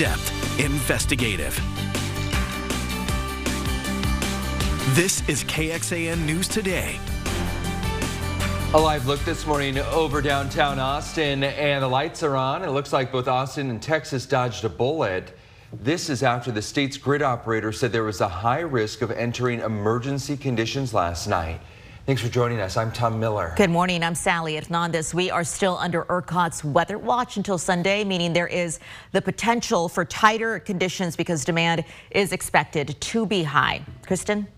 in-depth, investigative. This is KXAN News Today. A live look this morning over downtown Austin, and the lights are on. It looks like both Austin and Texas dodged a bullet. This is after the state's grid operator said there was a high risk of entering emergency conditions last night. Thanks for joining us. I'm Tom Miller. Good morning. I'm Sally Hernandez. We are still under ERCOT's weather watch until Sunday, meaning there is the potential for tighter conditions because demand is expected to be high. Kristen?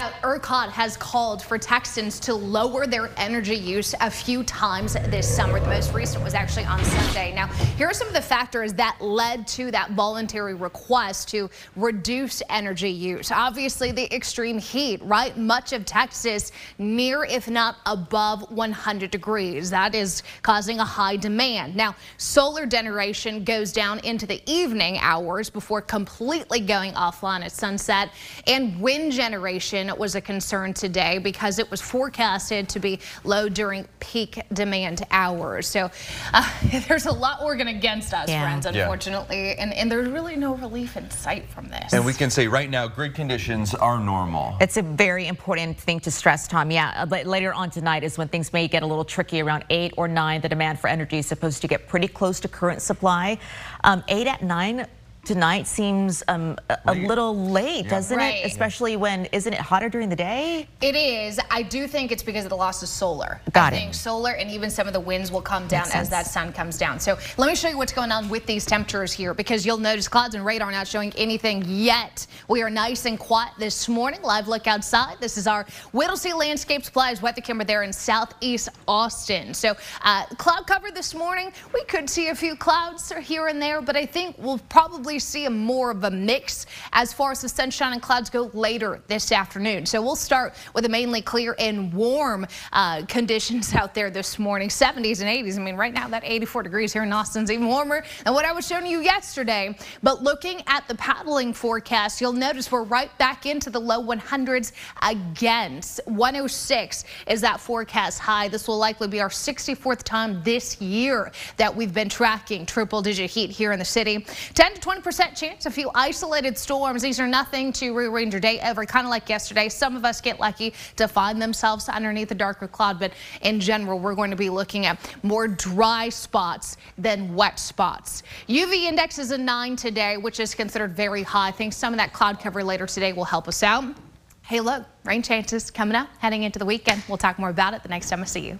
ERCOT has called for Texans to lower their energy use a few times this summer. The most recent was actually on Sunday. Now, here are some of the factors that led to that voluntary request to reduce energy use. Obviously, the extreme heat, right? Much of Texas near, if not above 100 degrees. That is causing a high demand. Now, solar generation goes down into the evening hours before completely going offline at sunset, and wind generation was a concern today because it was forecasted to be low during peak demand hours. So uh, there's a lot working against us, yeah. friends, unfortunately, yeah. and, and there's really no relief in sight from this. And we can say right now, grid conditions are normal. It's a very important thing to stress, Tom. Yeah, uh, later on tonight is when things may get a little tricky around 8 or 9. The demand for energy is supposed to get pretty close to current supply. Um, 8 at 9 tonight seems um, a, a, little late, yeah. doesn't right. it? Especially when, isn't it hotter during the day? It is. I do think it's because of the loss of solar. Got I it. solar and even some of the winds will come down as that sun comes down. So let me show you what's going on with these temperatures here because you'll notice clouds and radar not showing anything yet. We are nice and quiet this morning. Live look outside. This is our Whittlesey Landscape Supplies weather camera there in southeast Austin. So uh, cloud cover this morning. We could see a few clouds here and there, but I think we'll probably probably see a more of a mix as far as the sunshine and clouds go later this afternoon. So we'll start with a mainly clear and warm uh, conditions out there this morning. 70s and 80s. I mean, right now that 84 degrees here in Austin's even warmer than what I was showing you yesterday. But looking at the paddling forecast, you'll notice we're right back into the low 100s again. 106 is that forecast high. This will likely be our 64th time this year that we've been tracking triple digit heat here in the city. 10 to 20 percent chance, a few isolated storms. These are nothing to rearrange your day ever, kind of like yesterday. Some of us get lucky to find themselves underneath a darker cloud, but in general, we're going to be looking at more dry spots than wet spots. UV index is a 9 today, which is considered very high. I think some of that cloud cover later today will help us out. Hey, look, rain chances coming up heading into the weekend. We'll talk more about it the next time I see you.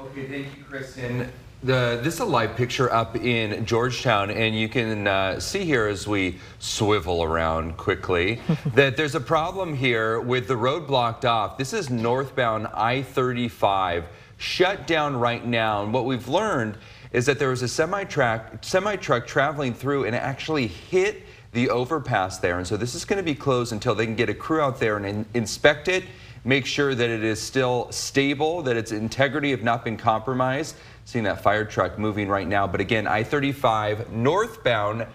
Okay, thank you, Kristen. The, this is a live picture up in Georgetown, and you can uh, see here as we swivel around quickly that there's a problem here with the road blocked off. This is northbound I-35 shut down right now, and what we've learned is that there was a semi-truck semi -truck traveling through and actually hit the overpass there, and so this is going to be closed until they can get a crew out there and in inspect it make sure that it is still stable, that its integrity have not been compromised. Seeing that fire truck moving right now. But again, I-35 northbound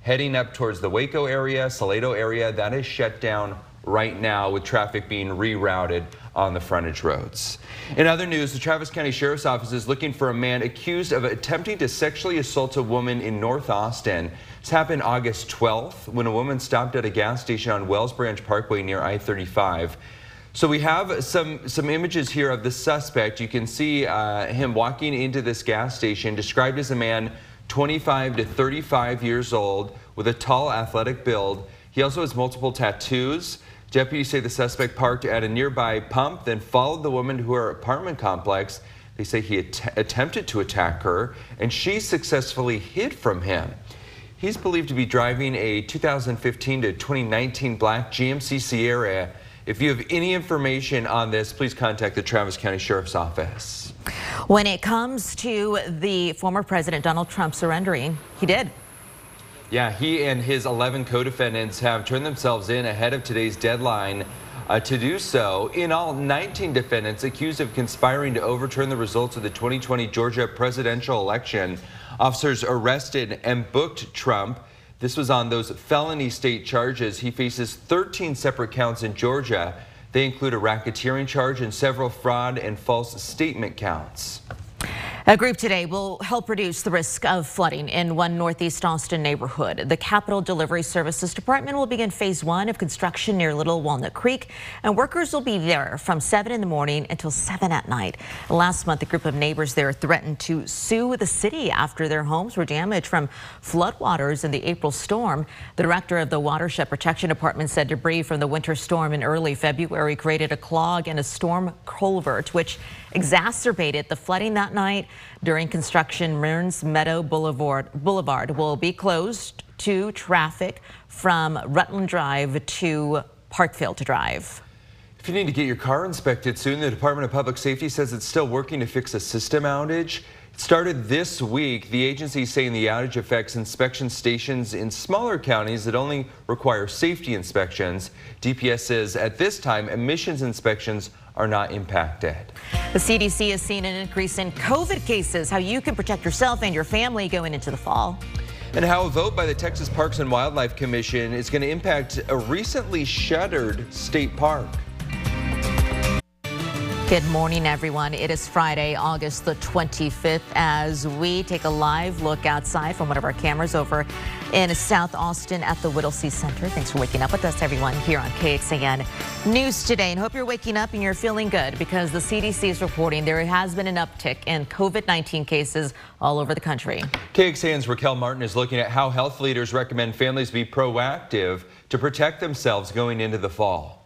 heading up towards the Waco area, Salado area, that is shut down right now with traffic being rerouted on the frontage roads. In other news, the Travis County Sheriff's Office is looking for a man accused of attempting to sexually assault a woman in North Austin. This happened August 12th when a woman stopped at a gas station on Wells Branch Parkway near I-35. So we have some, some images here of the suspect. You can see uh, him walking into this gas station, described as a man 25 to 35 years old with a tall athletic build. He also has multiple tattoos. Deputies say the suspect parked at a nearby pump, then followed the woman to her apartment complex. They say he att attempted to attack her, and she successfully hid from him. He's believed to be driving a 2015 to 2019 black GMC Sierra if you have any information on this, please contact the Travis County Sheriff's Office. When it comes to the former President Donald Trump surrendering, he did. Yeah, he and his 11 co-defendants have turned themselves in ahead of today's deadline uh, to do so. In all, 19 defendants accused of conspiring to overturn the results of the 2020 Georgia presidential election. Officers arrested and booked Trump. This was on those felony state charges. He faces 13 separate counts in Georgia. They include a racketeering charge and several fraud and false statement counts. A group today will help reduce the risk of flooding in one Northeast Austin neighborhood. The Capital Delivery Services Department will begin phase one of construction near Little Walnut Creek, and workers will be there from 7 in the morning until 7 at night. Last month, a group of neighbors there threatened to sue the city after their homes were damaged from floodwaters in the April storm. The director of the Watershed Protection Department said debris from the winter storm in early February created a clog in a storm culvert, which exacerbated the flooding that night. During construction, Mearns Meadow Boulevard, Boulevard will be closed to traffic from Rutland Drive to Parkfield Drive. If you need to get your car inspected soon, the Department of Public Safety says it's still working to fix a system outage. Started this week. The agency is saying the outage affects inspection stations in smaller counties that only require safety inspections. DPS says at this time, emissions inspections are not impacted. The CDC has seen an increase in COVID cases, how you can protect yourself and your family going into the fall. And how a vote by the Texas Parks and Wildlife Commission is going to impact a recently shuttered state park. Good morning, everyone. It is Friday, August the 25th, as we take a live look outside from one of our cameras over in South Austin at the Whittlesey Center. Thanks for waking up with us, everyone, here on KXAN News Today. And hope you're waking up and you're feeling good because the CDC is reporting there has been an uptick in COVID-19 cases all over the country. KXAN's Raquel Martin is looking at how health leaders recommend families be proactive to protect themselves going into the fall.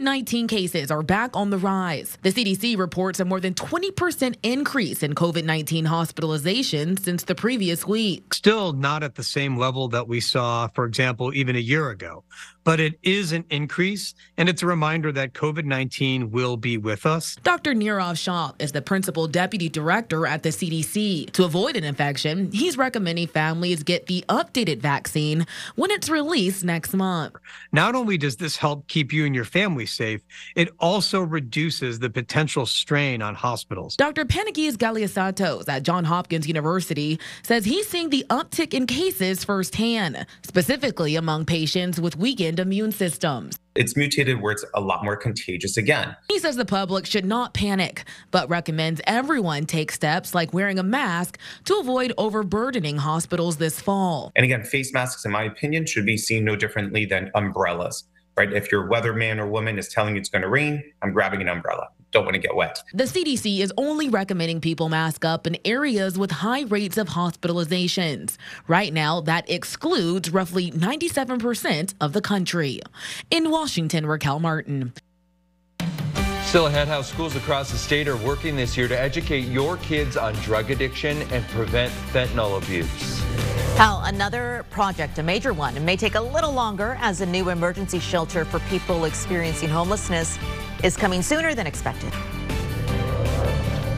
COVID 19 cases are back on the rise. The CDC reports a more than 20% increase in COVID 19 hospitalizations since the previous week. Still not at the same level that we saw, for example, even a year ago but it is an increase, and it's a reminder that COVID 19 will be with us. Dr. Nirav Shah is the principal deputy director at the CDC. To avoid an infection, he's recommending families get the updated vaccine when it's released next month. Not only does this help keep you and your family safe, it also reduces the potential strain on hospitals. Dr. Panagis Galiatsatos at Johns Hopkins University says he's seeing the uptick in cases firsthand, specifically among patients with weakened immune systems. It's mutated where it's a lot more contagious again. He says the public should not panic, but recommends everyone take steps like wearing a mask to avoid overburdening hospitals this fall. And again, face masks, in my opinion, should be seen no differently than umbrellas. Right? If your weatherman or woman is telling you it's going to rain, I'm grabbing an umbrella don't want to get wet. The CDC is only recommending people mask up in areas with high rates of hospitalizations. Right now, that excludes roughly 97% of the country. In Washington, Raquel Martin. Still ahead, how schools across the state are working this year to educate your kids on drug addiction and prevent fentanyl abuse. How another project, a major one, may take a little longer as a new emergency shelter for people experiencing homelessness is coming sooner than expected.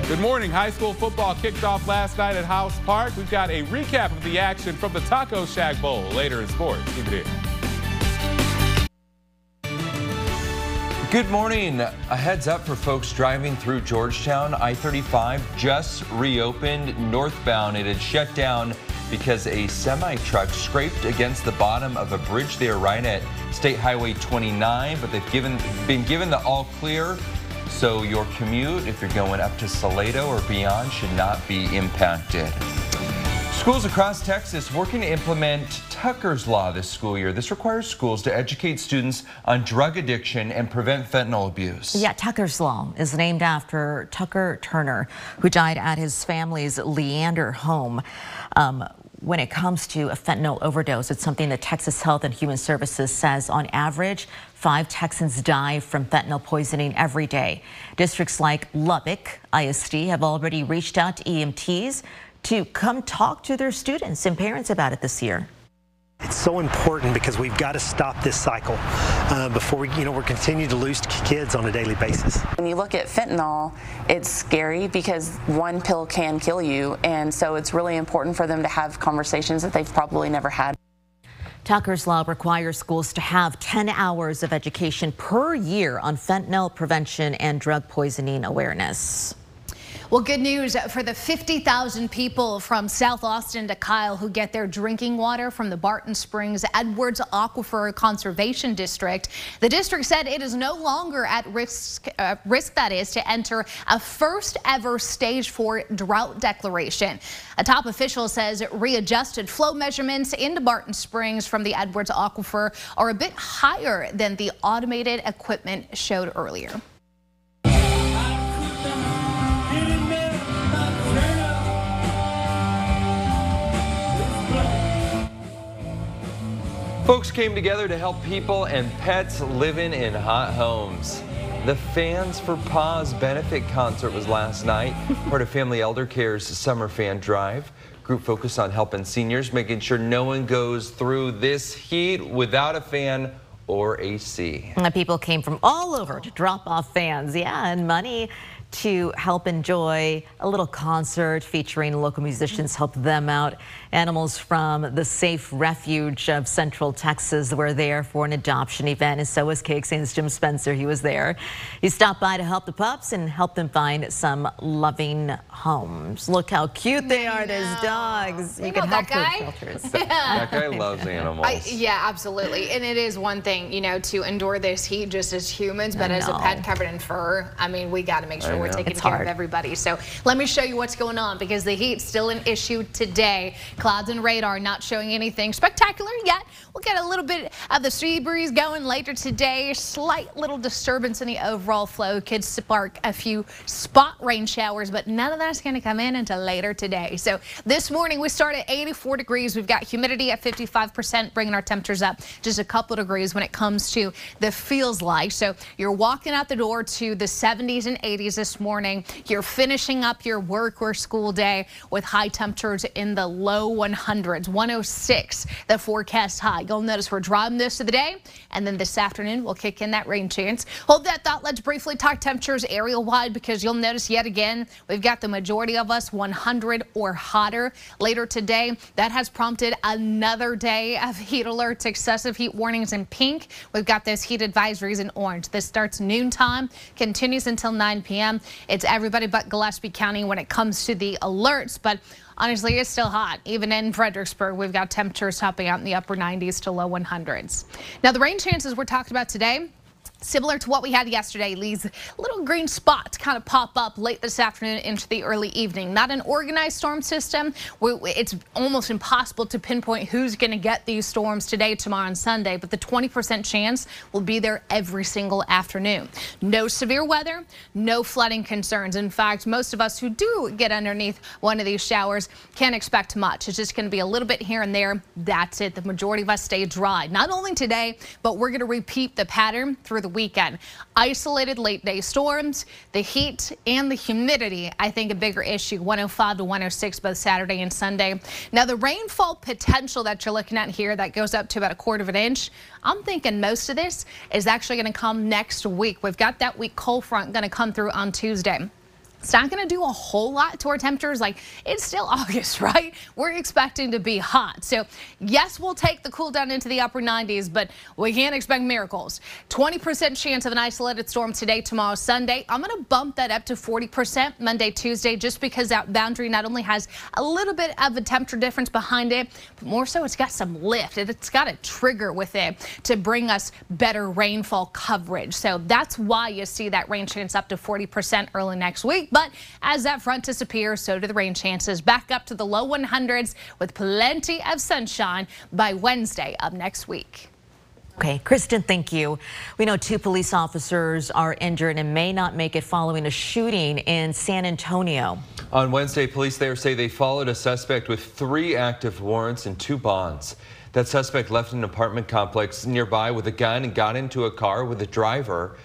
Good morning. High school football kicked off last night at House Park. We've got a recap of the action from the Taco Shack Bowl later in sports. Keep it here. Good morning. A heads up for folks driving through Georgetown. I-35 just reopened northbound. It had shut down because a semi truck scraped against the bottom of a bridge there right at State Highway 29, but they've given been given the all clear. So your commute, if you're going up to Salado or beyond, should not be impacted. Schools across Texas working to implement Tucker's Law this school year. This requires schools to educate students on drug addiction and prevent fentanyl abuse. Yeah, Tucker's Law is named after Tucker Turner, who died at his family's Leander home. Um, when it comes to a fentanyl overdose, it's something that Texas Health and Human Services says on average, five Texans die from fentanyl poisoning every day. Districts like Lubbock ISD have already reached out to EMTs to come talk to their students and parents about it this year. It's so important because we've got to stop this cycle uh, before we, you know, we're continuing to lose kids on a daily basis. When you look at fentanyl, it's scary because one pill can kill you, and so it's really important for them to have conversations that they've probably never had. Tucker's Law requires schools to have 10 hours of education per year on fentanyl prevention and drug poisoning awareness. Well, good news for the 50,000 people from South Austin to Kyle who get their drinking water from the Barton Springs Edwards Aquifer Conservation District. The district said it is no longer at risk, uh, risk that is, to enter a first ever stage four drought declaration. A top official says readjusted flow measurements into Barton Springs from the Edwards Aquifer are a bit higher than the automated equipment showed earlier. Folks came together to help people and pets living in hot homes. The Fans for Paws benefit concert was last night, part of Family Elder Care's Summer Fan Drive. Group focused on helping seniors, making sure no one goes through this heat without a fan or AC. People came from all over to drop off fans, yeah, and money to help enjoy a little concert featuring local musicians, help them out. Animals from the Safe Refuge of Central Texas were there for an adoption event, and so was KXAN's Jim Spencer. He was there. He stopped by to help the pups and help them find some loving homes. Look how cute they are, those dogs. We you can help guy. shelters. that guy loves animals. I, yeah, absolutely. And it is one thing, you know, to endure this heat just as humans, but as a pet covered in fur, I mean, we got to make sure we're taking it's care hard. of everybody. So let me show you what's going on because the heat's still an issue today. Clouds and radar not showing anything spectacular yet. We'll get a little bit of the sea breeze going later today. Slight little disturbance in the overall flow could spark a few spot rain showers, but none of that's going to come in until later today. So this morning we start at 84 degrees. We've got humidity at 55%, bringing our temperatures up just a couple degrees when it comes to the feels like. So you're walking out the door to the 70s and 80s this morning. You're finishing up your work or school day with high temperatures in the low 100s, 106, the forecast high. You'll notice we're driving this of the day, and then this afternoon we'll kick in that rain chance. Hold that thought. Let's briefly talk temperatures area wide because you'll notice yet again we've got the majority of us 100 or hotter later today. That has prompted another day of heat alerts, excessive heat warnings in pink. We've got those heat advisories in orange. This starts noontime, continues until 9 p.m. It's everybody but Gillespie County when it comes to the alerts, but Honestly, it's still hot. Even in Fredericksburg, we've got temperatures topping out in the upper 90s to low 100s. Now, the rain chances we're talking about today Similar to what we had yesterday, these little green spots kind of pop up late this afternoon into the early evening. Not an organized storm system. It's almost impossible to pinpoint who's going to get these storms today, tomorrow, and Sunday, but the 20% chance will be there every single afternoon. No severe weather, no flooding concerns. In fact, most of us who do get underneath one of these showers can't expect much. It's just going to be a little bit here and there. That's it. The majority of us stay dry. Not only today, but we're going to repeat the pattern through the weekend. Isolated late day storms, the heat and the humidity, I think a bigger issue, 105 to 106 both Saturday and Sunday. Now the rainfall potential that you're looking at here that goes up to about a quarter of an inch, I'm thinking most of this is actually going to come next week. We've got that weak cold front going to come through on Tuesday. It's not going to do a whole lot to our temperatures. Like, it's still August, right? We're expecting to be hot. So, yes, we'll take the cool down into the upper 90s, but we can't expect miracles. 20% chance of an isolated storm today, tomorrow, Sunday. I'm going to bump that up to 40% Monday, Tuesday, just because that boundary not only has a little bit of a temperature difference behind it, but more so it's got some lift. It's got a trigger with it to bring us better rainfall coverage. So that's why you see that rain chance up to 40% early next week. But as that front disappears, so do the rain chances back up to the low 100s with plenty of sunshine by Wednesday of next week. Okay, Kristen, thank you. We know two police officers are injured and may not make it following a shooting in San Antonio. On Wednesday, police there say they followed a suspect with three active warrants and two bonds. That suspect left an apartment complex nearby with a gun and got into a car with a driver.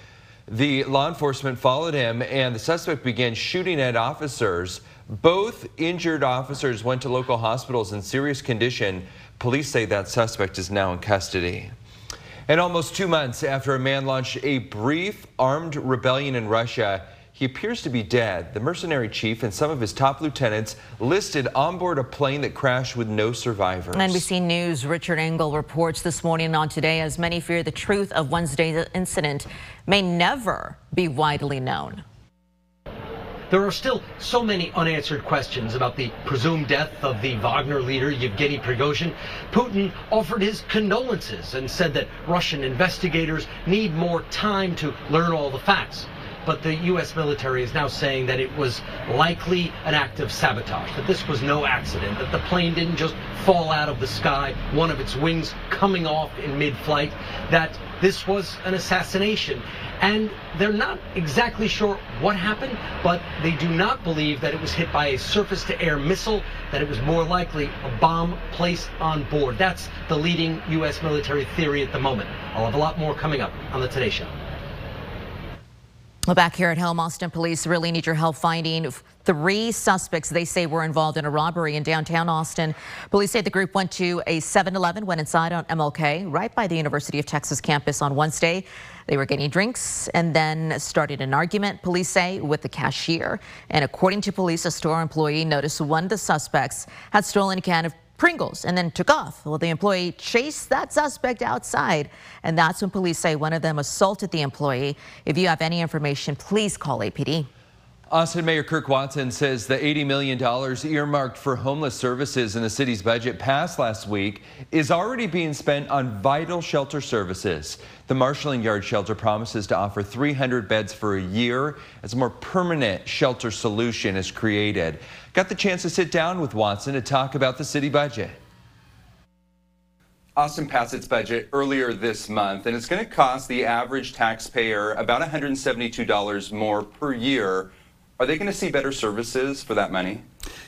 The law enforcement followed him and the suspect began shooting at officers. Both injured officers went to local hospitals in serious condition. Police say that suspect is now in custody. And almost two months after a man launched a brief armed rebellion in Russia, he appears to be dead. The mercenary chief and some of his top lieutenants listed on board a plane that crashed with no survivors. NBC News' Richard Engel reports this morning on Today as many fear the truth of Wednesday's incident may never be widely known. there are still so many unanswered questions about the presumed death of the Wagner leader Yevgeny Prigozhin. Putin offered his condolences and said that Russian investigators need more time to learn all the facts but the U.S. military is now saying that it was likely an act of sabotage, that this was no accident, that the plane didn't just fall out of the sky, one of its wings coming off in mid-flight, that this was an assassination. And they're not exactly sure what happened, but they do not believe that it was hit by a surface-to-air missile, that it was more likely a bomb placed on board. That's the leading U.S. military theory at the moment. I'll have a lot more coming up on the Today Show. Well, back here at home, Austin police really need your help finding three suspects they say were involved in a robbery in downtown Austin. Police say the group went to a 7-Eleven, went inside on MLK, right by the University of Texas campus on Wednesday. They were getting drinks and then started an argument, police say, with the cashier. And according to police, a store employee noticed one of the suspects had stolen a can of Pringles and then took off. Well, the employee chased that suspect outside, and that's when police say one of them assaulted the employee. If you have any information, please call APD. Austin Mayor Kirk Watson says the $80 million earmarked for homeless services in the city's budget passed last week is already being spent on vital shelter services. The Marshalling Yard Shelter promises to offer 300 beds for a year as a more permanent shelter solution is created. Got the chance to sit down with Watson to talk about the city budget. Austin passed its budget earlier this month, and it's going to cost the average taxpayer about $172 more per year are they going to see better services for that money?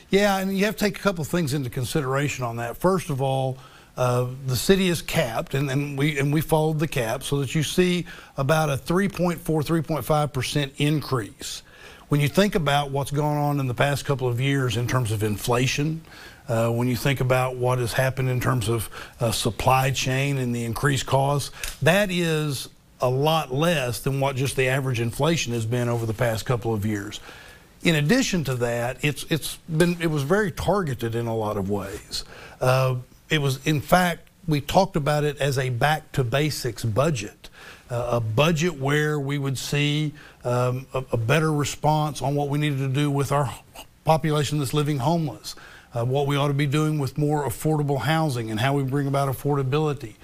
Yeah, and you have to take a couple things into consideration on that. First of all, uh, the city is capped, and, and we and we followed the cap so that you see about a 3.4, 3.5 percent increase. When you think about what's gone on in the past couple of years in terms of inflation, uh, when you think about what has happened in terms of uh, supply chain and the increased costs, that is a lot less than what just the average inflation has been over the past couple of years. In addition to that, it's it's been it was very targeted in a lot of ways. Uh, it was, in fact, we talked about it as a back to basics budget, uh, a budget where we would see um, a, a, better response on what we needed to do with our population that's living homeless, uh, what we ought to be doing with more affordable housing and how we bring about affordability.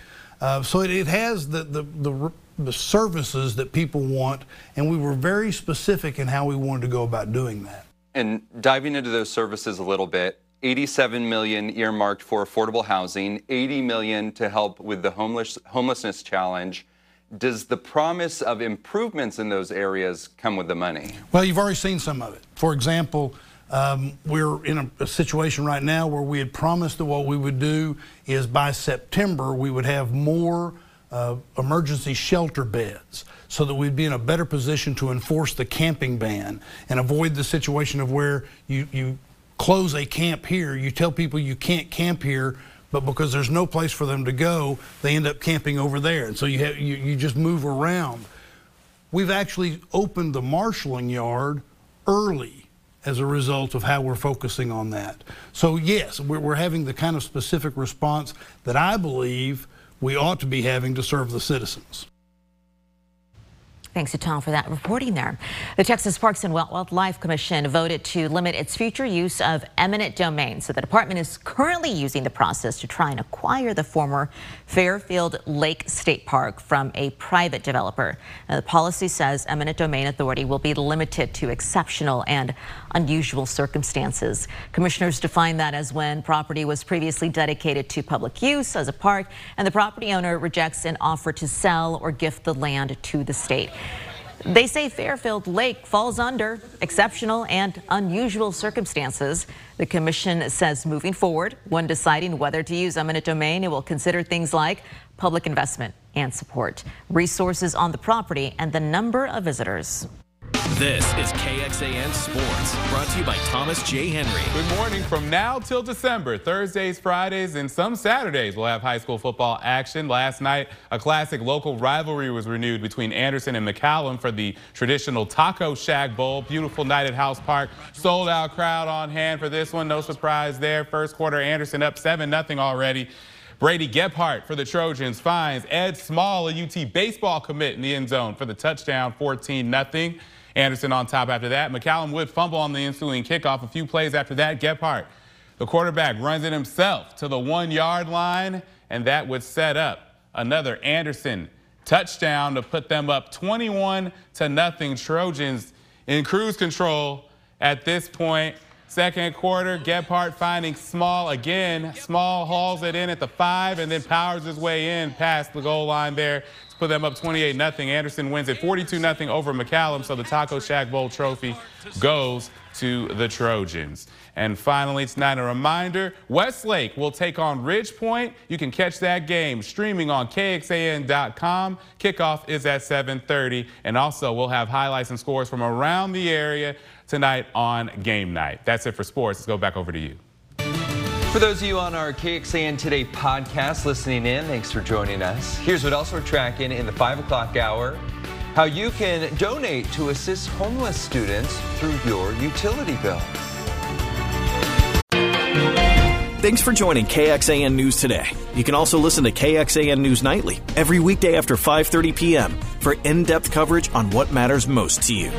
Uh, so it, it, has the, the, the the services that people want, and we were very specific in how we wanted to go about doing that. And diving into those services a little bit, 87 million earmarked for affordable housing, 80 million to help with the homeless homelessness challenge. Does the promise of improvements in those areas come with the money? Well, you've already seen some of it. For example, um, we're in a, a, situation right now where we had promised that what we would do is by September we would have more uh, emergency shelter beds so that we'd be in a better position to enforce the camping ban and avoid the situation of where you, you close a camp here, you tell people you can't camp here, but because there's no place for them to go, they end up camping over there. And so you, have, you, you just move around. We've actually opened the marshaling yard early as a result of how we're focusing on that. So yes, we're, we're having the kind of specific response that I believe we ought to be having to serve the citizens. Thanks to Tom for that reporting there. The Texas Parks and Wildlife Commission voted to limit its future use of eminent domain. So the department is currently using the process to try and acquire the former Fairfield Lake State Park from a private developer. Now, the policy says eminent domain authority will be limited to exceptional and unusual circumstances. Commissioners define that as when property was previously dedicated to public use as a park and the property owner rejects an offer to sell or gift the land to the state. They say Fairfield Lake falls under exceptional and unusual circumstances. The commission says moving forward, when deciding whether to use eminent domain, it will consider things like public investment and support, resources on the property, and the number of visitors. This is KXAN Sports, brought to you by Thomas J. Henry. Good morning from now till December. Thursdays, Fridays, and some Saturdays we'll have high school football action. Last night, a classic local rivalry was renewed between Anderson and McCallum for the traditional Taco Shack Bowl. Beautiful night at House Park. Sold out crowd on hand for this one. No surprise there. First quarter, Anderson up 7 0 already. Brady Gephardt for the Trojans finds Ed Small, a UT baseball commit in the end zone for the touchdown 14 0. Anderson on top after that. McCallum would fumble on the ensuing kickoff. A few plays after that, Gebhart, the quarterback, runs it himself to the one yard line, and that would set up another Anderson touchdown to put them up 21 to nothing. Trojans in cruise control at this point. Second quarter, Gebhart finding Small again. Small hauls it in at the five and then powers his way in past the goal line there put them up 28 0. Anderson wins it 42 0 over McCallum, so the Taco Shack Bowl trophy goes to the Trojans. And finally, tonight, a reminder Westlake will take on Ridgepoint. You can catch that game streaming on KXAN.com. Kickoff is at 7:30, and also we'll have highlights and scores from around the area tonight on game night. That's it for sports. Let's go back over to you. For those of you on our KXAN Today podcast listening in, thanks for joining us. Here's what else we're tracking in the 5 o'clock hour how you can donate to assist homeless students through your utility bill. Thanks for joining KXAN News today. You can also listen to KXAN News Nightly every weekday after 5:30 p.m. for in-depth coverage on what matters most to you.